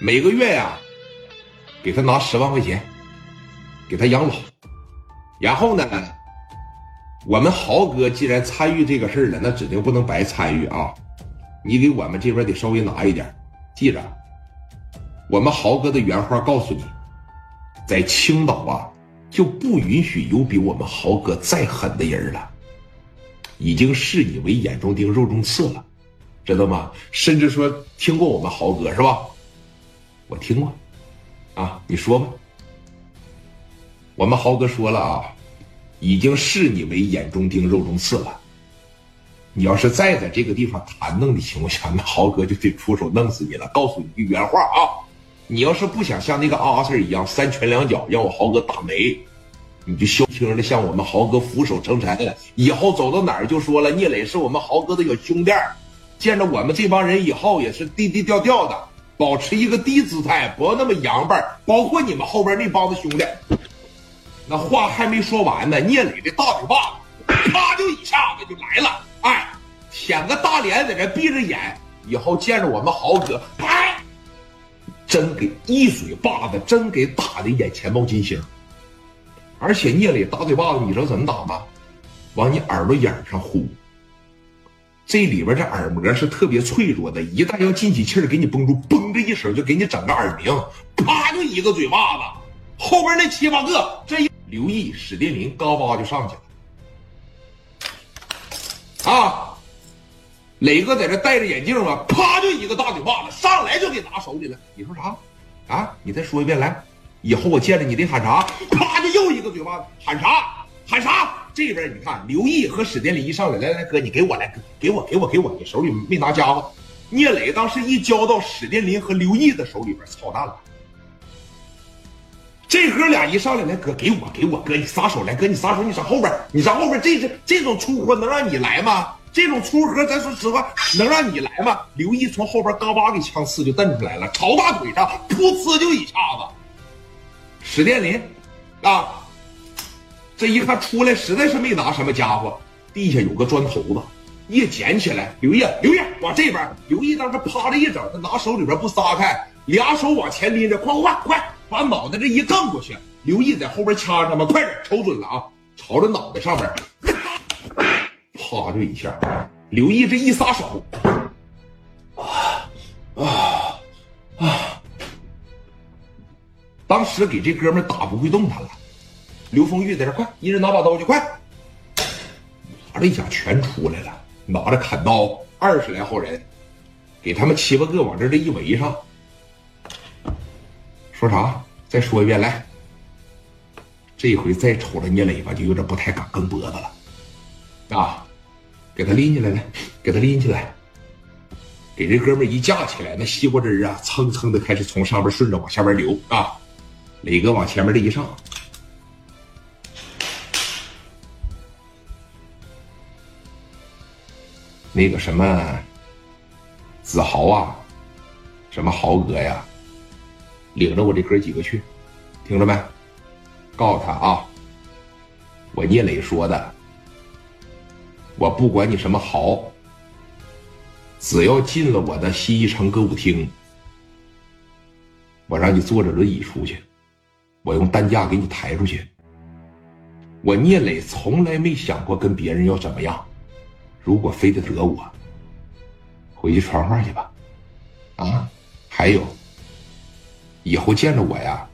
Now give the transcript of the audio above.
每个月呀，给他拿十万块钱，给他养老。然后呢，我们豪哥既然参与这个事儿了，那指定不能白参与啊！你给我们这边得稍微拿一点，记着，我们豪哥的原话告诉你，在青岛啊，就不允许有比我们豪哥再狠的人了，已经视你为眼中钉、肉中刺了，知道吗？甚至说听过我们豪哥是吧？我听过，啊，你说吧。我们豪哥说了啊，已经视你为眼中钉、肉中刺了。你要是再在这个地方谈弄的情况下，那豪哥就得出手弄死你了。告诉你句原话啊，你要是不想像那个阿 Sir 一样三拳两脚让我豪哥打没，你就消停的向我们豪哥俯首称臣。以后走到哪儿就说了，聂磊是我们豪哥的小兄弟，见着我们这帮人以后也是低低调调的，保持一个低姿态，不要那么洋巴。包括你们后边那帮子兄弟。那话还没说完呢，聂磊的大嘴巴子，啪就一下子就来了。哎，舔个大脸在这闭着眼，以后见着我们豪哥，啪，真给一嘴巴子，真给打的眼前冒金星。而且聂磊大嘴巴子，你知道怎么打吗？往你耳朵眼上呼。这里边这耳膜是特别脆弱的，一旦要进起气儿，给你绷住，嘣的一声就给你整个耳鸣，啪就一个嘴巴子。后边那七八个，这一。刘毅、史殿林嘎巴就上去了，啊！磊哥在这戴着眼镜嘛，啪就一个大嘴巴子，上来就给拿手里了。你说啥？啊！你再说一遍来，以后我见着你得喊啥？啪就又一个嘴巴子，喊啥？喊啥？这边你看，刘毅和史殿林一上来，来来哥，你给我来，给我给我给我，你手里没拿家伙。聂磊当时一交到史殿林和刘毅的手里边，操蛋了。这哥俩一上来，来哥给我给我哥，你撒手来哥，你撒手，你上后边，你上后边，这这这种粗活能让你来吗？这种粗活，咱说实话，能让你来吗？刘毅从后边嘎巴给枪刺就蹬出来了，朝大腿上噗呲就一下子。史殿林，啊，这一看出来，实在是没拿什么家伙，地下有个砖头子，一捡起来，刘烨，刘烨往这边，刘烨当时啪的一整，他拿手里边不撒开，俩手往前拎着，快快快！把脑袋这一杠过去，刘烨在后边掐他嘛，快点瞅准了啊！朝着脑袋上边，啪就一下。刘毅这一撒手，啊啊啊！当时给这哥们打不会动弹了。刘丰玉在这快，一人拿把刀去，快！啪的一下全出来了，拿着砍刀，二十来号人，给他们七八个往这这一围上。说啥？再说一遍来。这回再瞅着聂磊吧，就有点不太敢跟脖子了。啊，给他拎起来，来，给他拎起来。给这哥们一架起来，那西瓜汁啊，蹭蹭的开始从上边顺着往下边流啊。磊哥往前面这一上，那个什么子豪啊，什么豪哥呀。领着我这哥几个去，听着没？告诉他啊，我聂磊说的，我不管你什么豪，只要进了我的西城歌舞厅，我让你坐着轮椅出去，我用担架给你抬出去。我聂磊从来没想过跟别人要怎么样，如果非得得我，回去传话去吧。啊，还有。以后见着我呀，